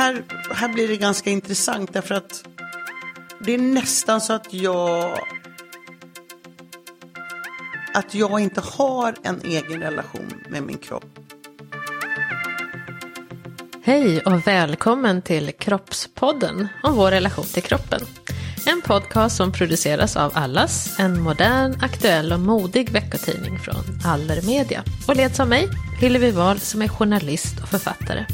Här, här blir det ganska intressant därför att det är nästan så att jag att jag inte har en egen relation med min kropp. Hej och välkommen till Kroppspodden om vår relation till kroppen. En podcast som produceras av Allas, en modern, aktuell och modig veckotidning från Allermedia. Och leds av mig, Hillevi Wahl, som är journalist och författare.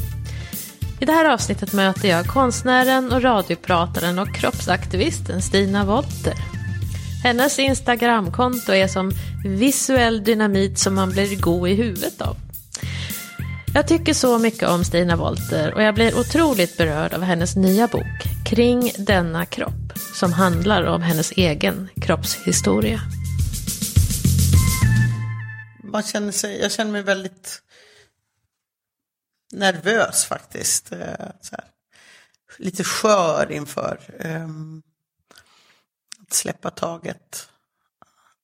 I det här avsnittet möter jag konstnären och radioprataren och kroppsaktivisten Stina Wolter. Hennes Instagramkonto är som visuell dynamit som man blir god i huvudet av. Jag tycker så mycket om Stina Wolter och jag blir otroligt berörd av hennes nya bok Kring denna kropp som handlar om hennes egen kroppshistoria. Man känner sig, jag känner mig väldigt nervös faktiskt. Eh, så här. Lite skör inför um, att släppa taget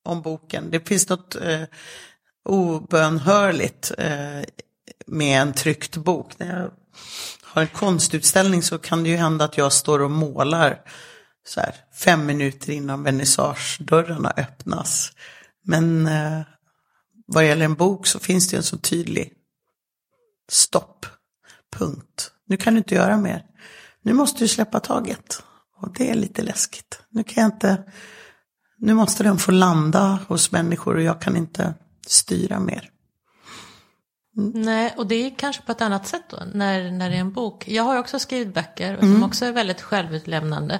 om boken. Det finns något uh, obönhörligt uh, med en tryckt bok. När jag har en konstutställning så kan det ju hända att jag står och målar så här, fem minuter innan vernissagedörrarna öppnas. Men uh, vad gäller en bok så finns det en så tydlig stopp, punkt. Nu kan du inte göra mer. Nu måste du släppa taget. Och det är lite läskigt. Nu kan jag inte, nu måste den få landa hos människor och jag kan inte styra mer. Nej, och det är kanske på ett annat sätt då, när, när det är en bok. Jag har också skrivit böcker som också är väldigt självutlämnande.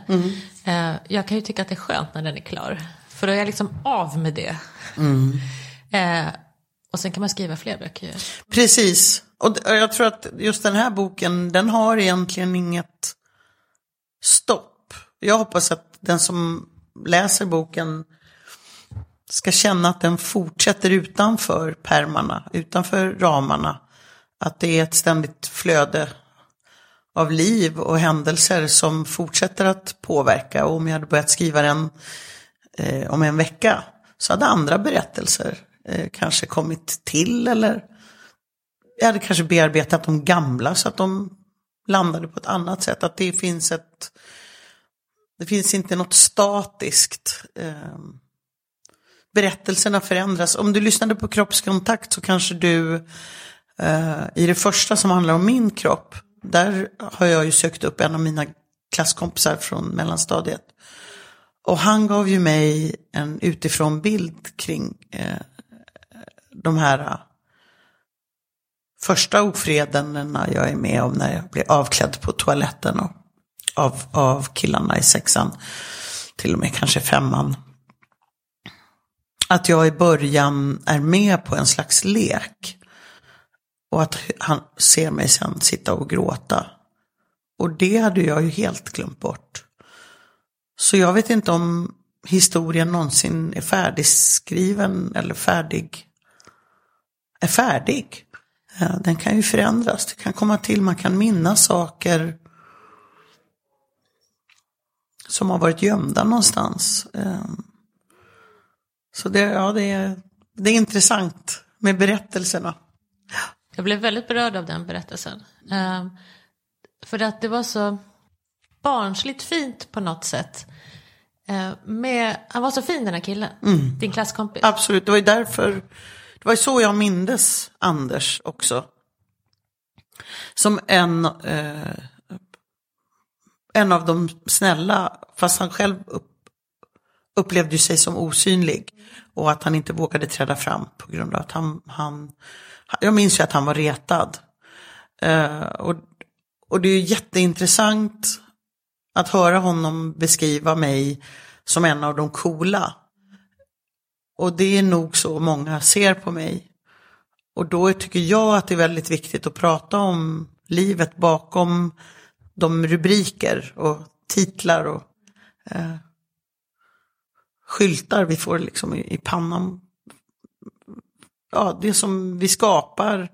Eh, jag kan ju tycka att det är skönt när den är klar. För då är jag liksom av med det. Eh, och sen kan man skriva fler böcker. Precis. Och jag tror att just den här boken, den har egentligen inget stopp. Jag hoppas att den som läser boken ska känna att den fortsätter utanför pärmarna, utanför ramarna. Att det är ett ständigt flöde av liv och händelser som fortsätter att påverka. Och om jag hade börjat skriva den eh, om en vecka så hade andra berättelser eh, kanske kommit till eller jag hade kanske bearbetat de gamla så att de landade på ett annat sätt. Att det finns ett, det finns inte något statiskt. Eh, berättelserna förändras. Om du lyssnade på kroppskontakt så kanske du eh, i det första som handlar om min kropp, där har jag ju sökt upp en av mina klasskompisar från mellanstadiet. Och han gav ju mig en utifrån bild kring eh, de här äh, första ofredandena jag är med om när jag blir avklädd på toaletten och av, av killarna i sexan, till och med kanske femman. Att jag i början är med på en slags lek. Och att han ser mig sen sitta och gråta. Och det hade jag ju helt glömt bort. Så jag vet inte om historien någonsin är färdigskriven eller färdig. Är färdig. Den kan ju förändras, det kan komma till, man kan minnas saker som har varit gömda någonstans. Eh, Så det, ja, det, är, det är intressant med berättelserna. Jag blev väldigt berörd av den berättelsen. Eh, för att det var så barnsligt fint på något sätt. Eh, med, han var så fin den här killen, din klasskompis. Absolut, det var ju därför, det var ju så jag mindes Anders också. Som en, eh, en av de snälla, fast han själv upp, upplevde sig som osynlig. Och att han inte vågade träda fram på grund av att han, han jag minns ju att han var retad. Eh, och, och det är ju jätteintressant att höra honom beskriva mig som en av de coola. Och det är nog så många ser på mig. Och då tycker jag att det är väldigt viktigt att prata om livet bakom de rubriker och titlar och eh, skyltar vi får liksom i, i pannan. Ja, det som vi skapar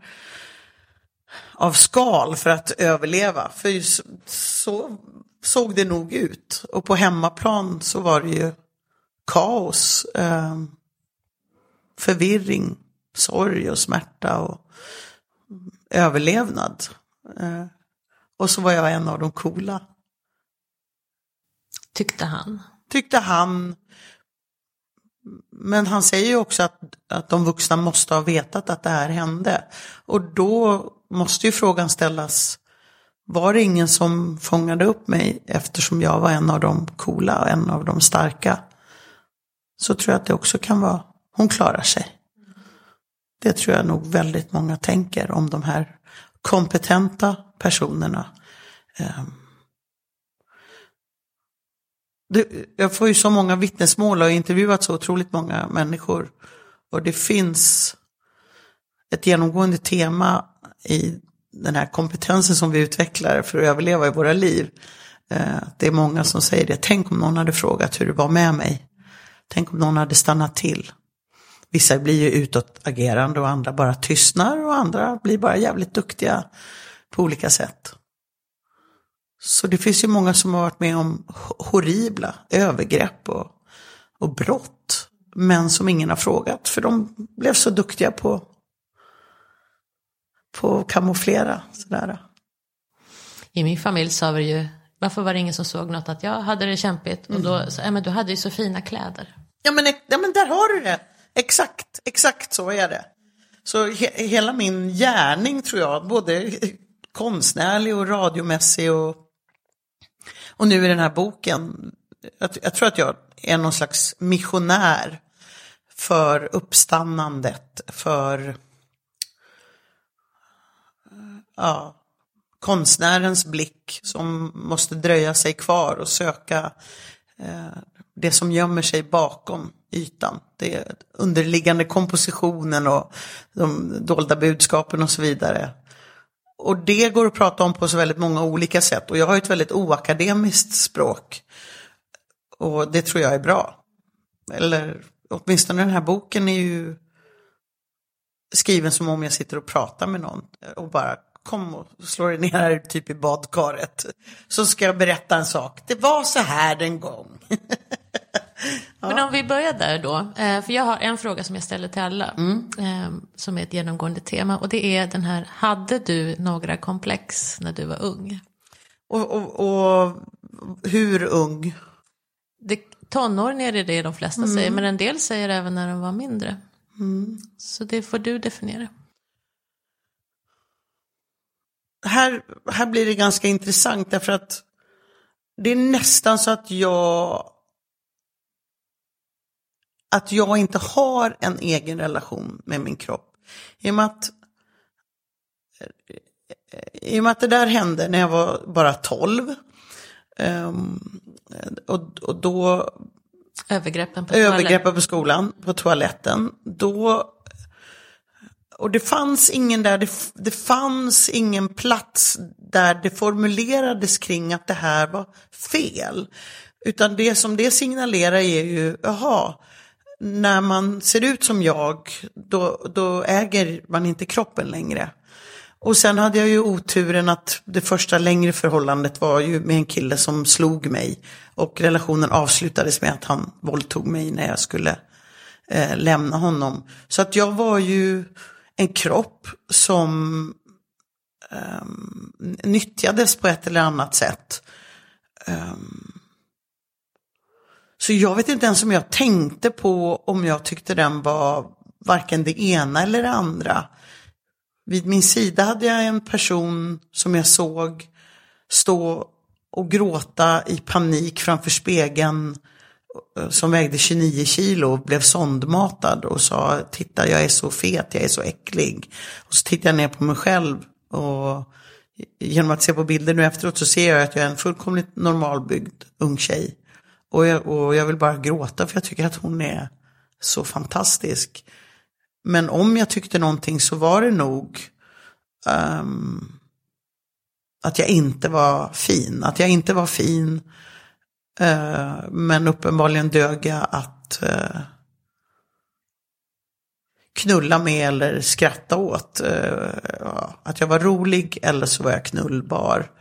av skal för att överleva. För så såg det nog ut. Och på hemmaplan så var det ju kaos, eh, förvirring, sorg och smärta och överlevnad. Eh, och så var jag en av de coola. Tyckte han. Tyckte han. Men han säger ju också att, att de vuxna måste ha vetat att det här hände. Och då måste ju frågan ställas, var det ingen som fångade upp mig eftersom jag var en av de coola och en av de starka? Så tror jag att det också kan vara, hon klarar sig. Det tror jag nog väldigt många tänker om de här kompetenta personerna. Ehm. Jag får ju så många vittnesmål och har intervjuat så otroligt många människor. Och det finns ett genomgående tema i den här kompetensen som vi utvecklar för att överleva i våra liv. Ehm, det är många som säger det. Tänk om någon hade frågat hur det var med mig. Tänk om någon hade stannat till. Vissa blir ju utåtagerande och andra bara tystnar och andra blir bara jävligt duktiga på olika sätt. Så det finns ju många som har varit med om horribla övergrepp och, och brott. Men som ingen har frågat för de blev så duktiga på, på att kamouflera. Sådär. I min familj sa vi ju, varför var det ingen som såg något att jag hade det kämpigt? Och då sa men du hade ju så fina kläder. Ja men, ja men där har du det. Exakt, exakt så är det. Så he hela min gärning tror jag, både konstnärlig och radiomässig och, och nu i den här boken. Jag, jag tror att jag är någon slags missionär för uppstannandet, för ja, konstnärens blick som måste dröja sig kvar och söka Eh, det som gömmer sig bakom ytan. Det underliggande kompositionen och de dolda budskapen och så vidare. Och det går att prata om på så väldigt många olika sätt. Och jag har ett väldigt oakademiskt språk. Och det tror jag är bra. Eller åtminstone den här boken är ju skriven som om jag sitter och pratar med någon. Och bara kom och slå dig ner här typ i badkaret. Så ska jag berätta en sak. Det var så här en gång. Men om vi börjar där då. Eh, för jag har en fråga som jag ställer till alla. Mm. Eh, som är ett genomgående tema. Och det är den här, hade du några komplex när du var ung? Och, och, och hur ung? Det, tonåring är det det de flesta mm. säger. Men en del säger även när de var mindre. Mm. Så det får du definiera. Här, här blir det ganska intressant därför att det är nästan så att jag att jag inte har en egen relation med min kropp. I och med att, i och med att det där hände när jag var bara 12. Um, ehm, och, och då... Övergreppen på, övergreppen på skolan, på toaletten. Då... Och det fanns ingen där, det, det fanns ingen plats där det formulerades kring att det här var fel. Utan det som det signalerar är ju, jaha, när man ser ut som jag, då, då äger man inte kroppen längre. Och sen hade jag ju oturen att det första längre förhållandet var ju med en kille som slog mig. Och relationen avslutades med att han våldtog mig när jag skulle eh, lämna honom. Så att jag var ju en kropp som um, nyttjades på ett eller annat sätt. Um, så jag vet inte ens om jag tänkte på om jag tyckte den var varken det ena eller det andra. Vid min sida hade jag en person som jag såg stå och gråta i panik framför spegeln Eh, som vägde 29 kilo blev sondmatad och sa titta jag är så fet, jag är så äcklig. Och så tittade jag ner på mig själv och genom att se på bilder nu efteråt så ser jag att jag är en fullkomligt normalbyggd ung tjej. Och jag, och jag vill bara gråta för jag tycker att hon är så fantastisk. Men om jag tyckte någonting så var det nog um, att jag inte var fin. Att jag inte var fin. Eh, men uppenbarligen dög jag att eh, knulla med eller skratta åt. Eh, att jag var rolig eller så var jag knullbar.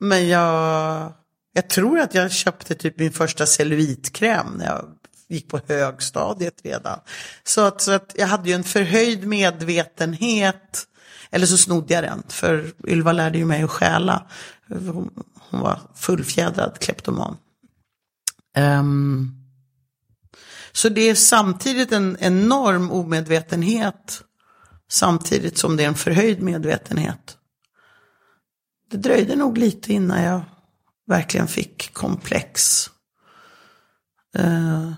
Men jag, jag tror att jag köpte typ min första cellulitkräm när jag gick på högstadiet redan. Så att, så att jag hade ju en förhöjd medvetenhet. Eller så snodde jag den, för Ylva lärde ju mig att stjäla. Hon, hon var fullfjädrad kleptoman. Um, så det är samtidigt en enorm omedvetenhet. Samtidigt som det är en förhöjd medvetenhet. Det dröjde nog lite innan jag verkligen fick komplex. Uh,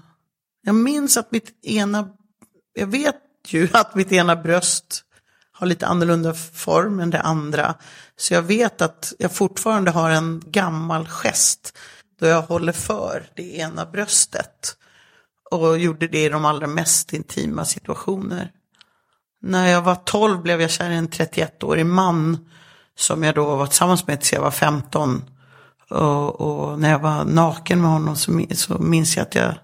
jag minns att mitt ena, jag vet ju att mitt ena bröst har lite annorlunda form än det andra. Så jag vet att jag fortfarande har en gammal gest då jag håller för det ena bröstet. Och gjorde det i de allra mest intima situationer. När jag var 12 blev jag kär i en 31-årig man som jag då var tillsammans med tills jag var 15. Och, och, när jag var naken med honom så, så minns jag att jag,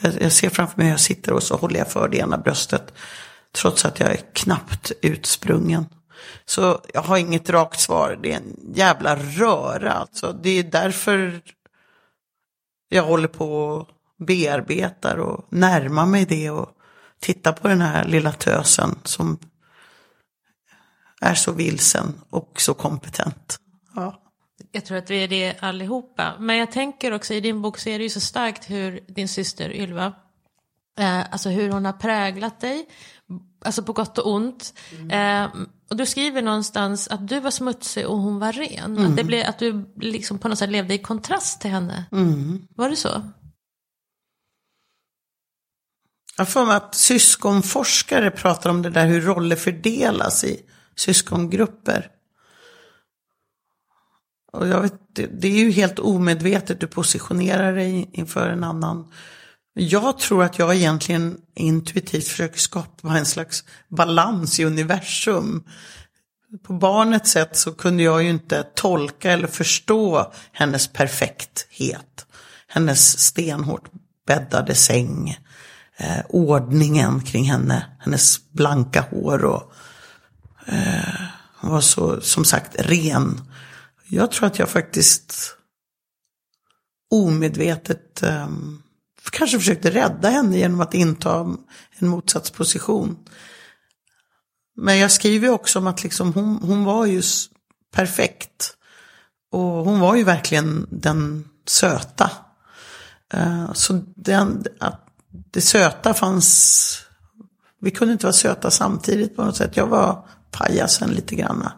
jag, jag ser framför mig hur jag sitter och så håller jag för det ena bröstet. Trots att jag är knappt utsprungen. Så jag har inget rakt svar. Det är en jävla röra alltså. Det är därför jag håller på och bearbetar och närmar mig det och tittar på den här lilla tösen som är så vilsen och så kompetent. Ja. Jag tror att vi är det allihopa. Men jag tänker också i din bok så är det ju så starkt hur din syster Ylva, eh, alltså hur hon har präglat dig, alltså på gott och ont. Mm. Eh, och du skriver någonstans att du var smutsig och hon var ren. Mm. Att, det blev, att du liksom på något sätt levde i kontrast till henne. Mm. Var det så? Jag får att syskonforskare pratar om det där hur roller fördelas i syskongrupper. Och jag vet, det är ju helt omedvetet du positionerar dig inför en annan. Jag tror att jag egentligen intuitivt försöker skapa en slags balans i universum. På barnets sätt så kunde jag ju inte tolka eller förstå hennes perfekthet. Hennes stenhårt bäddade säng. Eh, ordningen kring henne. Hennes blanka hår och eh, hon var så, som sagt, ren. Jag tror att jag faktiskt omedvetet eh, kanske försökte rädda henne genom att inta en motsatsposition. Men jag skriver också om att liksom hon, hon var ju perfekt. Och hon var ju verkligen den söta. Eh, så den, att det söta fanns, vi kunde inte vara söta samtidigt på något sätt. Jag var pajasen lite grann.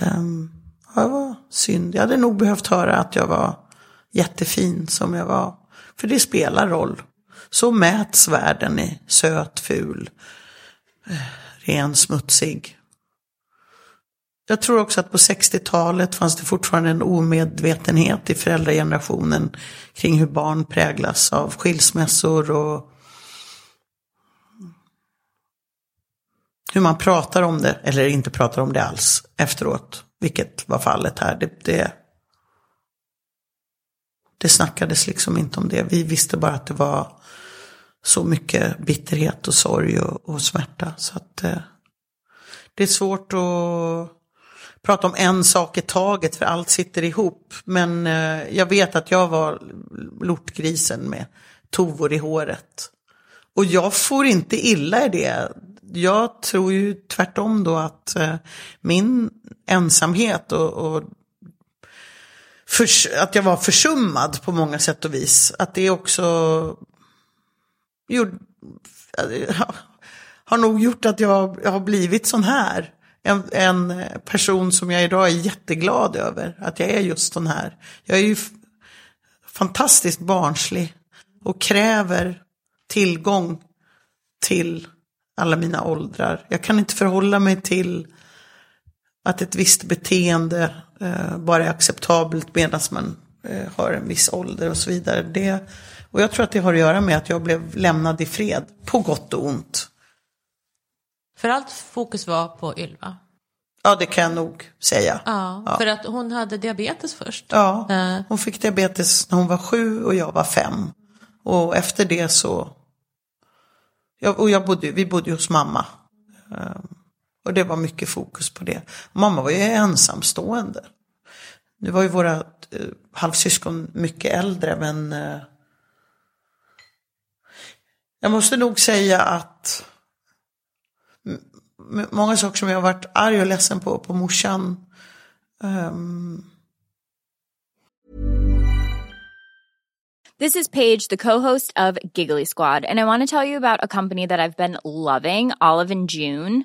Ehm, jag var synd. Jag hade nog behövt höra att jag var jättefin som jag var. För det spelar roll. Så mäts världen i söt, ful, eh, ren, smutsig. Jag tror också att på 60-talet fanns det fortfarande en omedvetenhet i föräldragenerationen kring hur barn präglas av skilsmässor och hur man pratar om det eller inte pratar om det alls efteråt. Vilket var fallet här. Det, det, det snackades liksom inte om det. Vi visste bara att det var så mycket bitterhet och sorg och, och smärta. Så att eh, det är svårt att prata om en sak i taget för allt sitter ihop. Men eh, jag vet att jag var lortgrisen med tovor i håret. Och jag får inte illa i det jag tror ju tvärtom då att eh, min ensamhet och, och för, att jag var försummad på många sätt och vis. Att det också gjorde, har nog gjort att jag, jag har blivit sån här. En, en, person som jag idag är jätteglad över. Att jag är just sån här. Jag är ju fantastiskt barnslig. Och kräver tillgång till alla mina åldrar. Jag kan inte förhålla mig till att ett visst beteende bara är acceptabelt medan man eh, har en viss ålder och så vidare. Det, och jag tror att det har att göra med att jag blev lämnad i fred, på gott och ont. För allt fokus var på Ylva. Ja, det kan jag nog säga. Ja, Ja. för att hon hade diabetes först. Ja, Eh. hon fick diabetes när hon var sju och jag var fem. Och efter det så, jag, och jag bodde, vi bodde hos mamma. Och det var mycket fokus på det. Mamma var ju ensamstående. Nu var ju våra eh, halvsyskon mycket äldre men eh, jag måste nog säga att många saker som jag har varit arg och ledsen på, på morsan Um... This is Paige, the co-host of Giggly Squad, and I want to tell you about a company that I've been loving, Olive and June.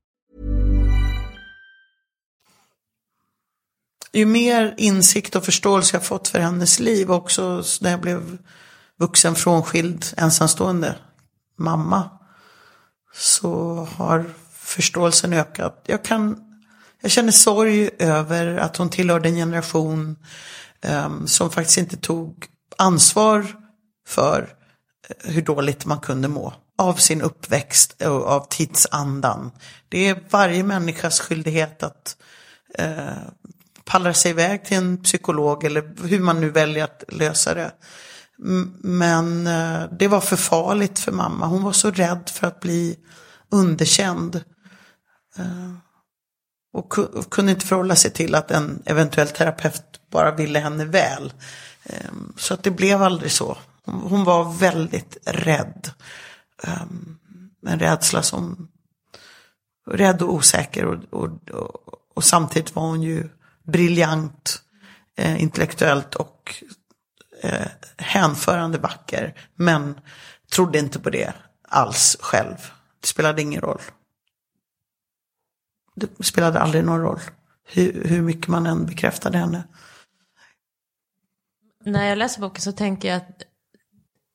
Ju mer insikt och förståelse jag fått för hennes liv också när jag blev vuxen, frånskild, ensamstående mamma. Så har förståelsen ökat. Jag, kan, jag känner sorg över att hon tillhörde en generation um, som faktiskt inte tog ansvar för eh, hur dåligt man kunde må. Av sin uppväxt och av tidsandan. Det är varje människas skyldighet att eh, pallra sig iväg till en psykolog eller hur man nu väljer att lösa det. Men eh, det var för farligt för mamma. Hon var så rädd för att bli underkänd. Eh, och kunde inte förhålla sig till att en eventuell terapeut bara ville henne väl. Ehm, så att det blev aldrig så. Hon var väldigt rädd. Ehm, en rädsla som rädd och osäker och, och, och, och samtidigt var hon ju briljant eh, intellektuellt och eh, hänförande vacker. Men trodde inte på det alls själv. Det spelade ingen roll. Det spelade aldrig någon roll. Hur, hur mycket man än bekräftade henne. När jag läser boken så tänker jag att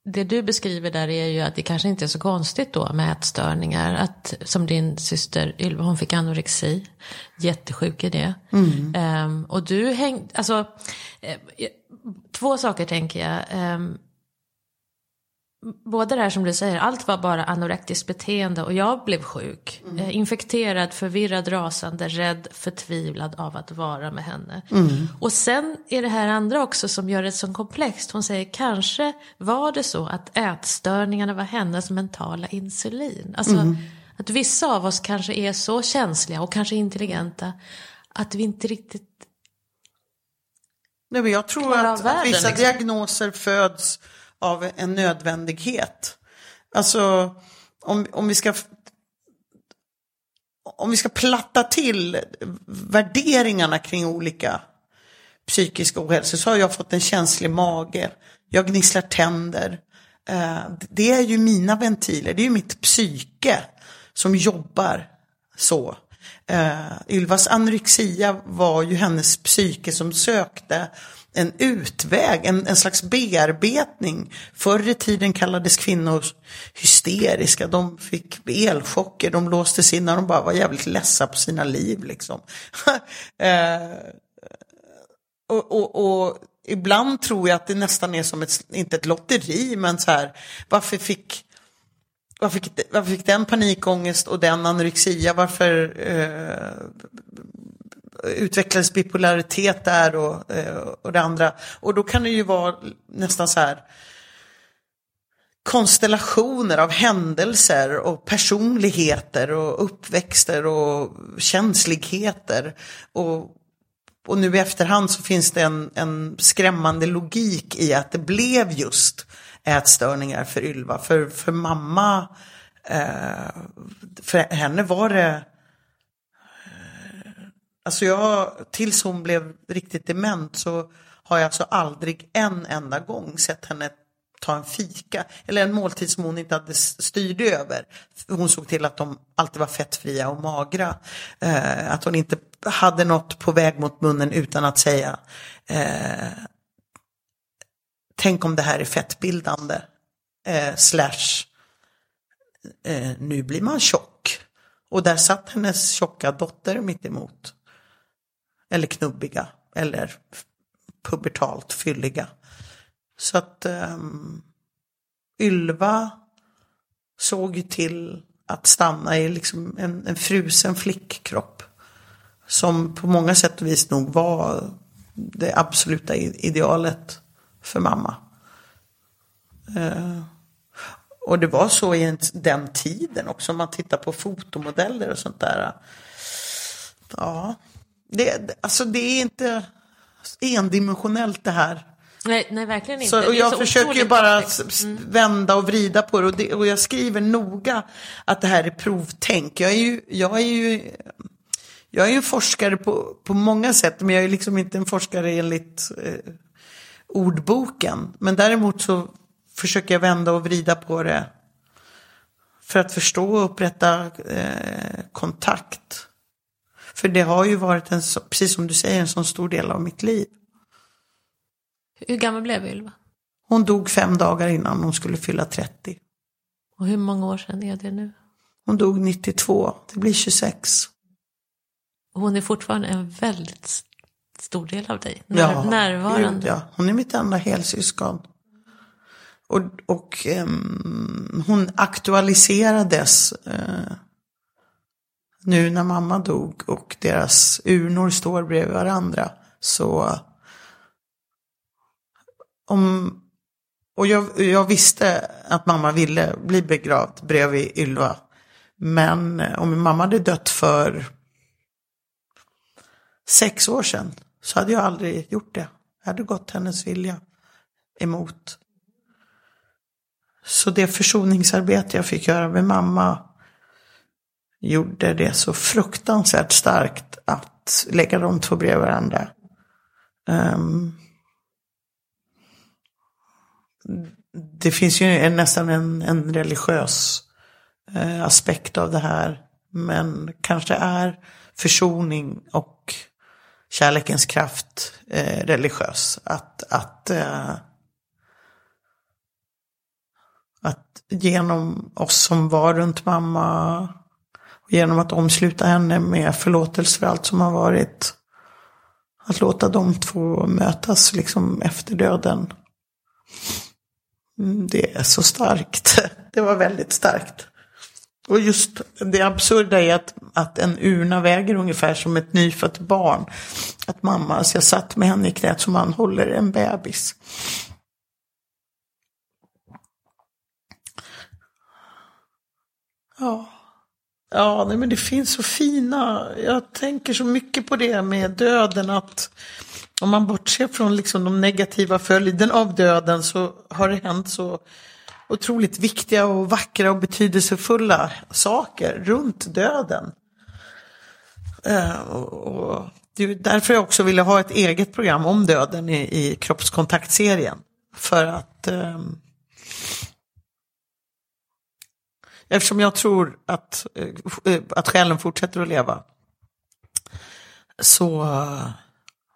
det du beskriver där är ju att det kanske inte är så konstigt då med ätstörningar. Att, som din syster Ylva, hon fick anorexi. Jättesjuk i det. Ehm, och du hängde, alltså, eh, två saker tänker jag. Ehm, Både det här som du säger, allt var bara anorektiskt beteende och jag blev sjuk. Eh, infekterad, förvirrad, rasande, rädd, förtvivlad av att vara med henne. Och sen är det här andra också som gör det så komplext. Hon säger kanske var det så att ätstörningarna var hennes mentala insulin. Alltså att vissa av oss kanske är så känsliga och kanske intelligenta att vi inte riktigt Nej, men jag tror att, att världen, vissa liksom. diagnoser föds av en nödvändighet. Alltså om, om vi ska om vi ska platta till värderingarna kring olika psykiska ohälsor så har jag fått en känslig mage. Jag gnisslar tänder. Eh, det är ju mina ventiler, det är ju mitt psyke som jobbar så. Eh, Ylvas anorexia var ju hennes psyke som sökte en utväg, en, en slags bearbetning. Förr i tiden kallades kvinnor hysteriska, de fick elchocker, de låstes in när de bara var jävligt ledsa på sina liv. Liksom. Eh, och, och, och ibland tror jag att det nästan är som ett, inte ett lotteri, men så här, varför fick, varför fick, varför fick den panikångest och den anorexia, varför eh, utvecklades bipolaritet där och, eh, och det andra. Och då kan det ju vara nästan så här konstellationer av händelser och personligheter och uppväxter och känsligheter. Och, och nu i efterhand så finns det en, en skrämmande logik i att det blev just ätstörningar för Ylva. För, för mamma, eh, för henne var det Alltså jag, tills hon blev riktigt dement så har jag alltså aldrig en enda gång sett henne ta en fika. Eller en måltid som hon inte hade styrde över. Hon såg till att de alltid var fettfria och magra. Eh, att hon inte hade något på väg mot munnen utan att säga eh, Tänk om det här är fettbildande. Eh, slash eh, Nu blir man tjock. Och där satt hennes tjocka dotter mitt emot. Eller knubbiga. Eller pubertalt fylliga. Så att um, Ylva såg ju till att stanna i liksom en, en frusen flickkropp. Som på många sätt och vis nog var det absoluta idealet för mamma. Uh, och det var så i den tiden också, om man tittar på fotomodeller och sånt där. Ja, det, alltså det är inte endimensionellt det här. Nej, nej verkligen inte. Så, och jag försöker ju bara mm. vända och vrida på det och, det och, jag skriver noga att det här är provtänk. Jag är ju, jag är ju, jag är ju forskare på, på många sätt men jag är liksom inte en forskare enligt eh, ordboken. Men däremot så försöker jag vända och vrida på det för att förstå och upprätta eh, kontakt. För det har ju varit en, precis som du säger, en sån stor del av mitt liv. Hur gammal blev Ylva? Hon dog fem dagar innan hon skulle fylla 30. Och hur många år sedan är det nu? Hon dog 92, det blir 26. Och hon är fortfarande en väldigt stor del av dig, när, ja, närvarande. Gud, ja, hon är mitt enda helsyskon. Och, och um, hon aktualiserades uh, nu när mamma dog och deras urnor står bredvid varandra så om, och jag, jag visste att mamma ville bli begravd bredvid Ylva. Men om mamma hade dött för sex år sedan så hade jag aldrig gjort det. Jag hade gått hennes vilja emot. Så det försoningsarbete jag fick göra med mamma gjorde det så fruktansvärt starkt att lägga de två bredvid varandra. Um, det finns ju en, nästan en, en religiös eh, aspekt av det här. Men kanske är försoning och kärlekens kraft eh, religiös. Att, att, eh, att genom oss som var runt mamma Genom att omsluta henne med förlåtelse för allt som har varit. Att låta de två mötas liksom efter döden. Mm, det är så starkt. Det var väldigt starkt. Och just det absurda är att, att en urna väger ungefär som ett nyfött barn. Att mamma, alltså jag satt med henne i knät som man håller en bebis. Ja. Ja, nej, men det finns så fina, jag tänker så mycket på det med döden att om man bortser från liksom de negativa följderna av döden så har det hänt så otroligt viktiga och vackra och betydelsefulla saker runt döden. Uh, och det är därför jag också ville ha ett eget program om döden i, i kroppskontaktserien. För att ehm, Eftersom jag tror att, eh, att själen fortsätter att leva. Så, eh,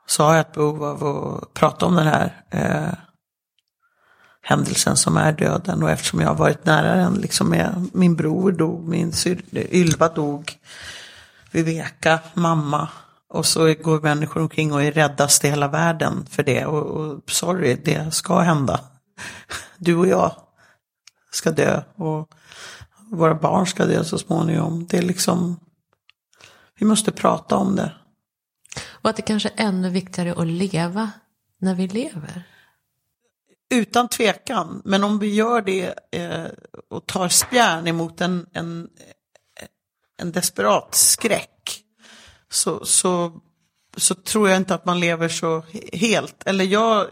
så har jag ett behov av att prata om den här eh, händelsen som är döden. Och eftersom jag har varit nära den, liksom med min bror dog, min syr, Ylva dog, Viveka, mamma. Och så går människor omkring och är räddast i hela världen för det. Och, och sorry, det ska hända. Du och jag ska dö och våra barn ska dö så småningom. Det är liksom, vi måste prata om det. Och att det kanske är ännu viktigare att leva när vi lever. Utan tvekan, men om vi gör det eh, och tar spjärn emot en, en, en desperat skräck så, så, så tror jag inte att man lever så helt. Eller jag,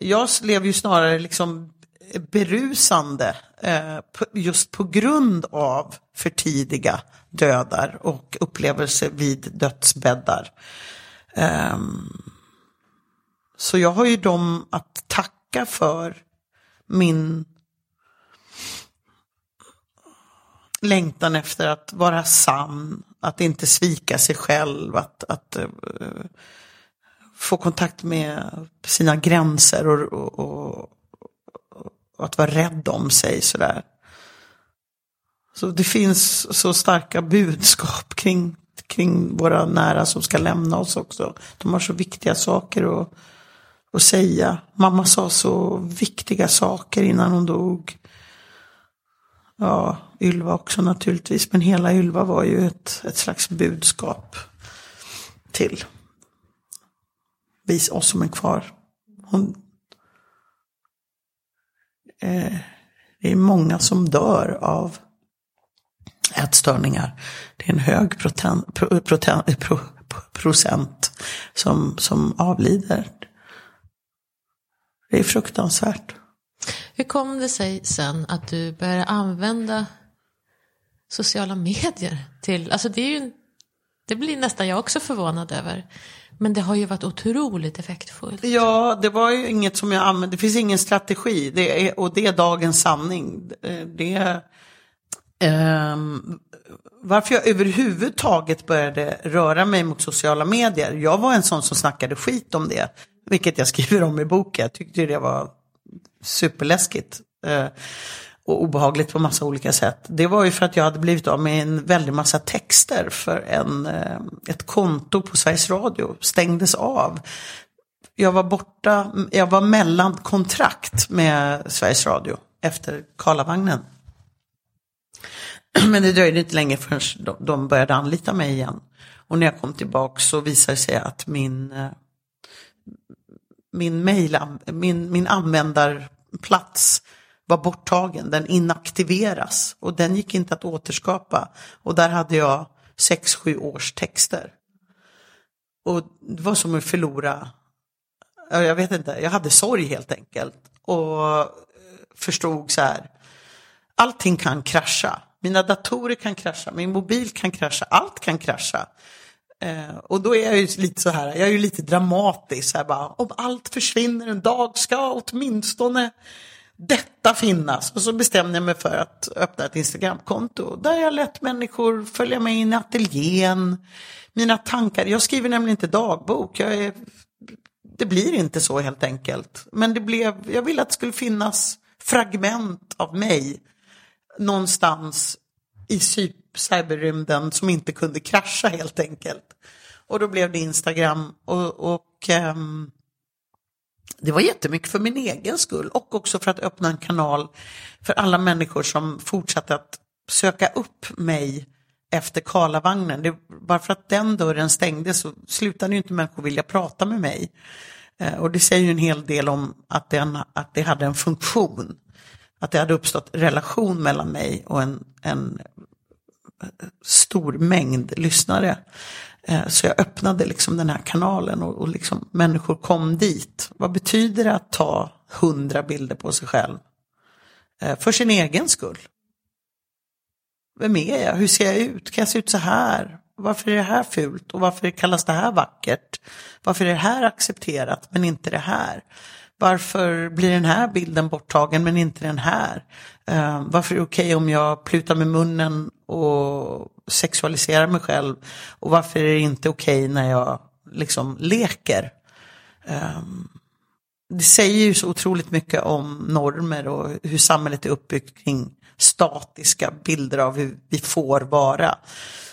jag lever ju snarare liksom berusande eh, just på grund av för tidiga dödar och upplevelser vid dödsbäddar. Ehm, så jag har ju dem att tacka för min längtan efter att vara sann, att inte svika sig själv, att, att uh, få kontakt med sina gränser och, och, och, och att vara rädd om sig sådär. Så det finns så starka budskap kring, kring våra nära som ska lämna oss också. De har så viktiga saker att, att säga. Mamma sa så viktiga saker innan hon dog. Ja, Ylva också naturligtvis. Men hela Ylva var ju ett, ett slags budskap till vi, oss som är kvar. Hon, eh, det är många som dör av ätstörningar. Det är en hög proten, pro, proten, pro, procent som, som avlider. Det är fruktansvärt. Hur kom det sig sen att du började använda sociala medier till, alltså det är ju, det blir nästan jag också förvånad över. Men det har ju varit otroligt effektfullt. Ja, det var ju inget som jag använde, det finns ingen strategi det är, och det är dagens sanning. Eh, det, Um, varför jag överhuvudtaget började röra mig mot sociala medier. Jag var en sån som snackade skit om det. Vilket jag skriver om i boken. Jag tyckte det var superläskigt. Uh, och obehagligt på massa olika sätt. Det var ju för att jag hade blivit av med en väldig massa texter för en, eh, ett konto på Sveriges Radio stängdes av. Jag var borta, jag var mellan kontrakt med Sveriges Radio efter Karlavagnen. Men det dröjde inte länge förrän de började anlita mig igen. Och när jag kom tillbaka så visade det sig att min, eh, min, mail, min, min användarplats var borttagen. Den inaktiveras och den gick inte att återskapa. Och där hade jag sex, sju års texter. Och det var som att förlora, jag vet inte, jag hade sorg helt enkelt. Och förstod så här, allting kan krascha. Mina datorer kan krascha, min mobil kan krascha, allt kan krascha. Eh, och då är jag ju lite så här, jag är ju lite dramatisk. Så här bara, om allt försvinner en dag ska åtminstone detta finnas. Och så bestämde jag mig för att öppna ett Instagramkonto där jag lät människor följa med in i ateljén. Mina tankar, jag skriver nämligen inte dagbok. Jag är, det blir inte så helt enkelt. Men det blev, jag ville att det skulle finnas fragment av mig någonstans i cyberrymden som inte kunde krascha helt enkelt. Och då blev det Instagram och, och um, det var jättemycket för min egen skull och också för att öppna en kanal för alla människor som fortsatte att söka upp mig efter Karlavagnen. Det, bara för att den dörren stängdes så slutade ju inte människor vilja prata med mig. Eh, och det säger ju en hel del om att, den, att det hade en funktion att det hade uppstått relation mellan mig och en, en eh, stor mängd lyssnare. Eh, så jag öppnade liksom den här kanalen och, och liksom människor kom dit. Vad betyder det att ta hundra bilder på sig själv? Eh, för sin egen skull. Vem är jag? Hur ser jag ut? Kan jag se ut så här? Varför är det här fult? Och varför kallas det här vackert? Varför är det här accepterat men inte det här? Varför blir den här bilden borttagen men inte den här? Uh, varför är det okej okay om jag plutar med munnen och sexualiserar mig själv? Och varför är det inte okej okay när jag liksom leker? Um, det säger ju så otroligt mycket om normer och hur samhället är uppbyggt kring statiska bilder av hur vi får vara.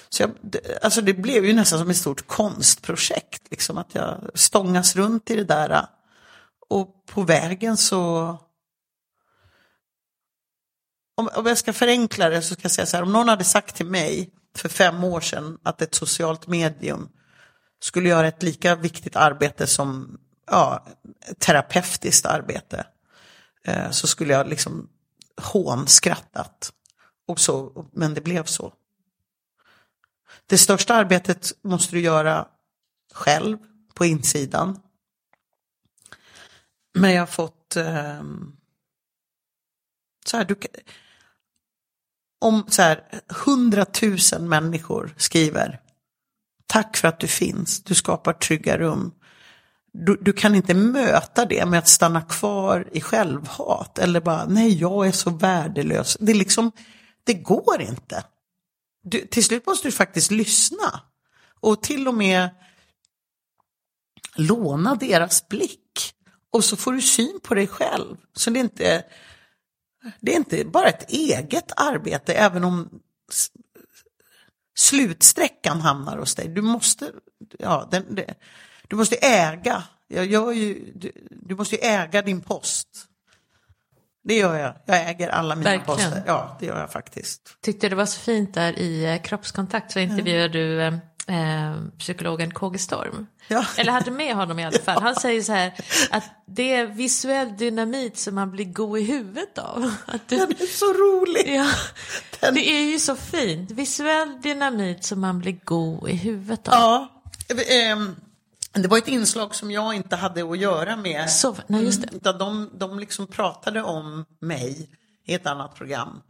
Så jag, det- alltså det blev ju nästan som ett stort konstprojekt, liksom att jag stångas runt i det där. Och på vägen så... Om, om jag ska förenkla det så ska jag säga så här, om någon hade sagt till mig för fem år sedan att ett socialt medium skulle göra ett lika viktigt arbete som ja, terapeutiskt arbete eh, så skulle jag liksom hånskrattat. Och så, men det blev så. Det största arbetet måste du göra själv på insidan. Men jag har fått eh, så här, du, kan- om så här, hundratusen människor skriver Tack för att du finns, du skapar trygga rum. Du, du kan inte möta det med att stanna kvar i självhat eller bara nej jag är så värdelös. Det är liksom, det går inte. Du, till slut måste du faktiskt lyssna. Och till och med låna deras blick. Och så får du syn på dig själv. Så det är inte, det är inte bara ett eget arbete även om slutsträckan hamnar hos dig. Du måste, ja, den, det, du måste äga. Jag gör ju, du, du måste ju äga din post. Det gör jag. Jag äger alla mina Verkligen. poster. Ja, det gör jag faktiskt. Tyckte det var så fint där i eh, Kroppskontakt så intervjuade du eh, psykologen KG Storm. Ja. Eller hade med honom i alla fall. Han säger så här att det är visuell dynamit som man blir god i huvudet av. Att du, Den är så rolig. ja, Den- det är ju så fint. Visuell dynamit som man blir god i huvudet av. Ja, ehm, det var ett inslag som jag inte hade att göra med. Så, nej, just det. Mm, de, de liksom pratade om mig i ett annat program.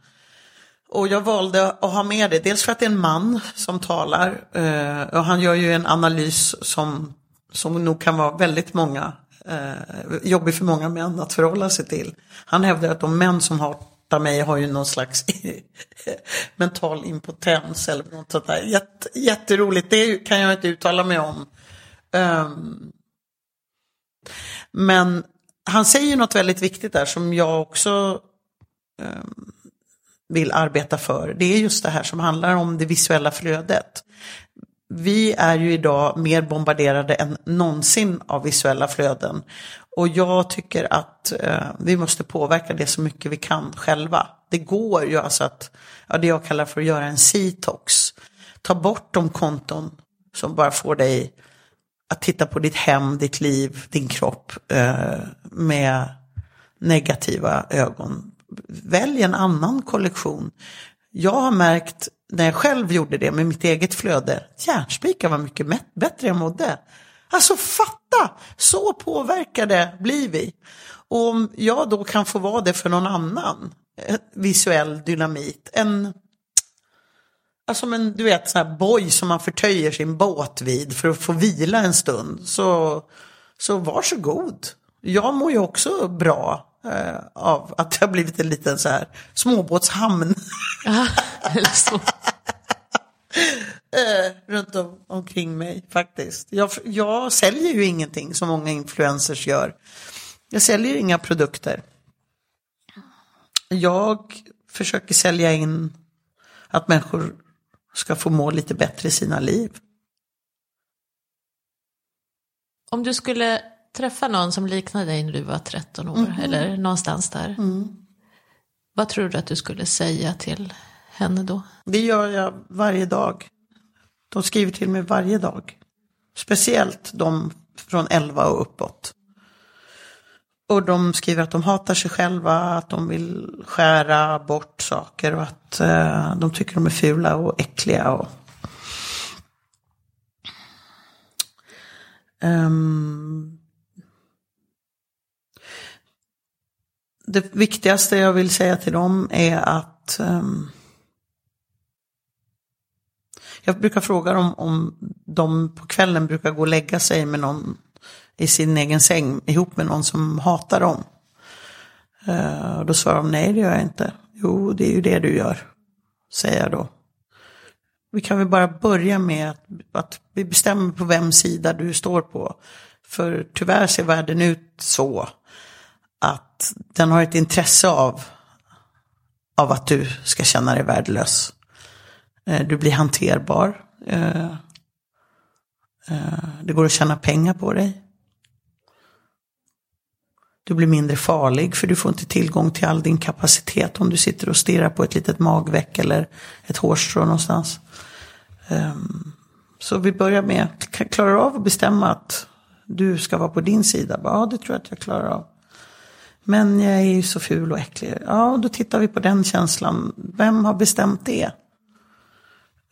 Och jag valde att ha med det, dels för att det är en man som talar. eh, och han gör ju en analys som, som nog kan vara väldigt många, eh, jobbig för många män att förhålla sig till. Han hävdar att de män som hatar mig har ju någon slags mental impotens eller något sånt där. Jätte, jätteroligt, det kan jag inte uttala mig om. Ehm, men han säger något väldigt viktigt där som jag också ehm, vill arbeta för. Det är just det här som handlar om det visuella flödet. Vi är ju idag mer bombarderade än någonsin av visuella flöden. Och jag tycker att eh, vi måste påverka det så mycket vi kan själva. Det går ju alltså att, ja, det jag kallar för att göra en C-tox. Ta bort de konton som bara får dig att titta på ditt hem, ditt liv, din kropp eh, med negativa ögon. Välj en annan kollektion. Jag har märkt när jag själv gjorde det med mitt eget flöde, järnspikar var mycket bättre jag mådde. Alltså fatta, så påverkade blir vi. Och om jag då kan få vara det för någon annan, eh, visuell dynamit, en Alltså men du vet sån här boj som man förtöjer sin båt vid för att få vila en stund. Så, så varsågod. Jag mår ju också bra eh, av att det har blivit en liten så här småbåtshamn eh, runt om, omkring mig faktiskt. Jag, jag säljer ju ingenting som många influencers gör. Jag säljer inga produkter. Jag försöker sälja in att människor ska få må lite bättre i sina liv. Om du skulle träffa någon som liknade dig när du var 13 år, eller någonstans där. Vad tror du att du skulle säga till henne då? Det gör jag varje dag. De skriver till mig varje dag. Speciellt de från 11 och uppåt. Och de skriver att de hatar sig själva, att de vill skära bort saker och att eh, de tycker de är fula och äckliga. Och... Ehm, Det viktigaste jag vill säga till dem är att um, jag brukar fråga dem om de på kvällen brukar gå och lägga sig med någon i sin egen säng ihop med någon som hatar dem. Uh, och då svarar de nej det gör jag inte. Jo det är ju det du gör, säger jag då. Vi kan väl bara börja med att, att vi bestämmer på vem sida du står på. För tyvärr ser världen ut så att den har ett intresse av, av att du ska känna dig värdelös. Eh, du blir hanterbar. Eh, eh, det går att tjäna pengar på dig. Du blir mindre farlig för du får inte tillgång till all din kapacitet om du sitter och stirrar på ett litet magveck eller ett hårstrå någonstans. Ehm, så vi börjar med, klarar du av att bestämma att du ska vara på din sida? Ja, det tror jag att jag klarar av. Men jag är ju så ful och äcklig. Ja, då tittar vi på den känslan. Vem har bestämt det?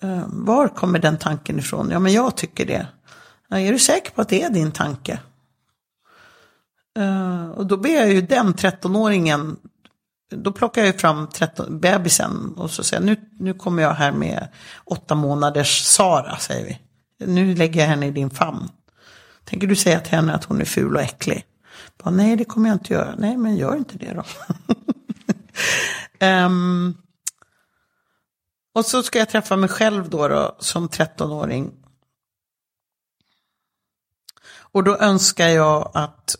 Eh, var kommer den tanken ifrån? Ja, men jag tycker det. Ja, är du säker på att det är din tanke? Eh, och då ber jag ju den 13-åringen, då plockar jag ju fram 13, bebisen och så säger jag, nu, nu kommer jag här med åtta månaders Sara, säger vi. Nu lägger jag henne i din famn. Tänker du säga till henne att hon är ful och äcklig? Bara, Nej, det kommer jag inte göra. Nej, men gör inte det då. um, och så ska jag träffa mig själv då, då som 13-åring. Och då önskar jag att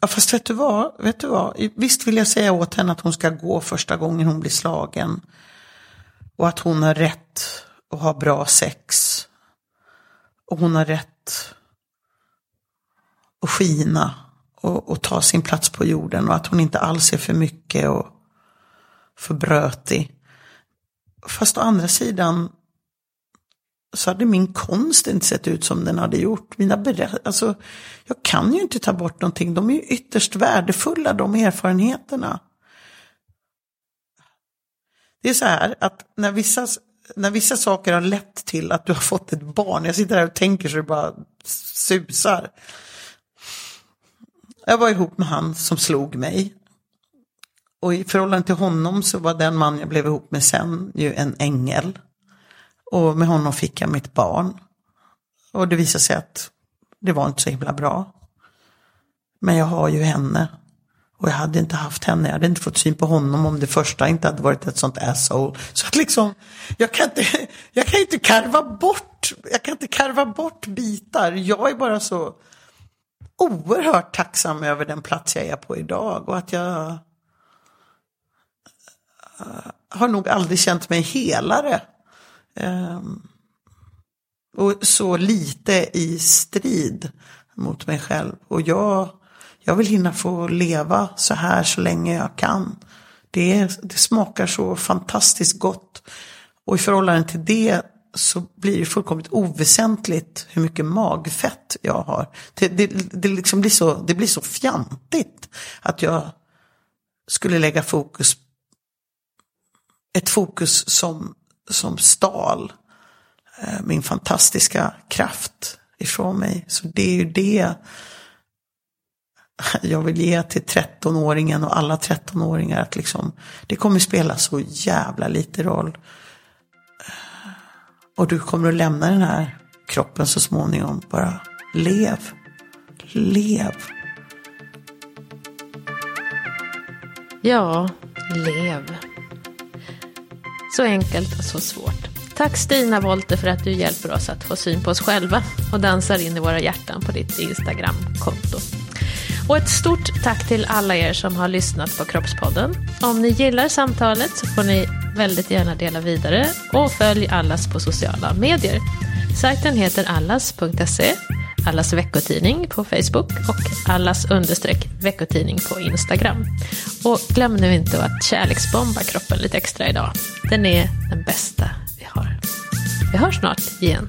Ja, fast vet du vad? Vet du vad? Visst vill jag säga åt henne att hon ska gå första gången hon blir slagen. Och att hon har rätt att ha bra sex. Och hon har rätt att skina och, och, ta sin plats på jorden. Och att hon inte alls är för mycket och för brötig. Fast å andra sidan så hade min konst inte sett ut som den hade gjort. Mina alltså, jag kan ju inte ta bort någonting. De är ju ytterst värdefulla, de erfarenheterna. Det är så här att när vissa, när vissa saker har lett till att du har fått ett barn, jag sitter här och tänker så det bara susar. Jag var ihop med han som slog mig. Och i förhållande till honom så var den man jag blev ihop med sen ju en ängel. Och med honom fick jag mitt barn. Och det visade sig att det var inte så himla bra. Men jag har ju henne. Och jag hade inte haft henne, jag hade inte fått syn på honom om det första inte hade varit ett sånt asshole. Så att liksom, jag kan inte, jag kan inte karva bort, jag kan inte karva bort bitar. Jag är bara så oerhört tacksam över den plats jag är på idag och att jag eh, har nog aldrig känt mig helare ehm, och så lite i strid mot mig själv. Och jag, jag vill hinna få leva så här så länge jag kan. Det, det smakar så fantastiskt gott. Och i förhållande till det så blir det fullkomligt oväsentligt hur mycket magfett jag har. Det, det, det, liksom blir, så, det blir så fjantigt att jag skulle lägga fokus, ett fokus som som stal eh, min fantastiska kraft ifrån mig. Så det är ju det jag vill ge till 13-åringen och alla 13-åringar. Att liksom, det kommer spela så jävla lite roll. Och du kommer att lämna den här kroppen så småningom. Bara lev. Lev. Ja, lev. Så enkelt och så svårt. Tack Stina Wollter för att du hjälper oss att få syn på oss själva och dansar in i våra hjärtan på ditt Instagram-konto. Och ett stort tack till alla er som har lyssnat på Kroppspodden. Om ni gillar samtalet så får ni väldigt gärna dela vidare och följ Allas på sociala medier. Sajten heter allas.se Allas veckotidning på Facebook och Allas understreck veckotidning på Instagram. Och glöm nu inte att kärleksbomba kroppen lite extra idag. Den är den bästa vi har. Vi hörs snart igen.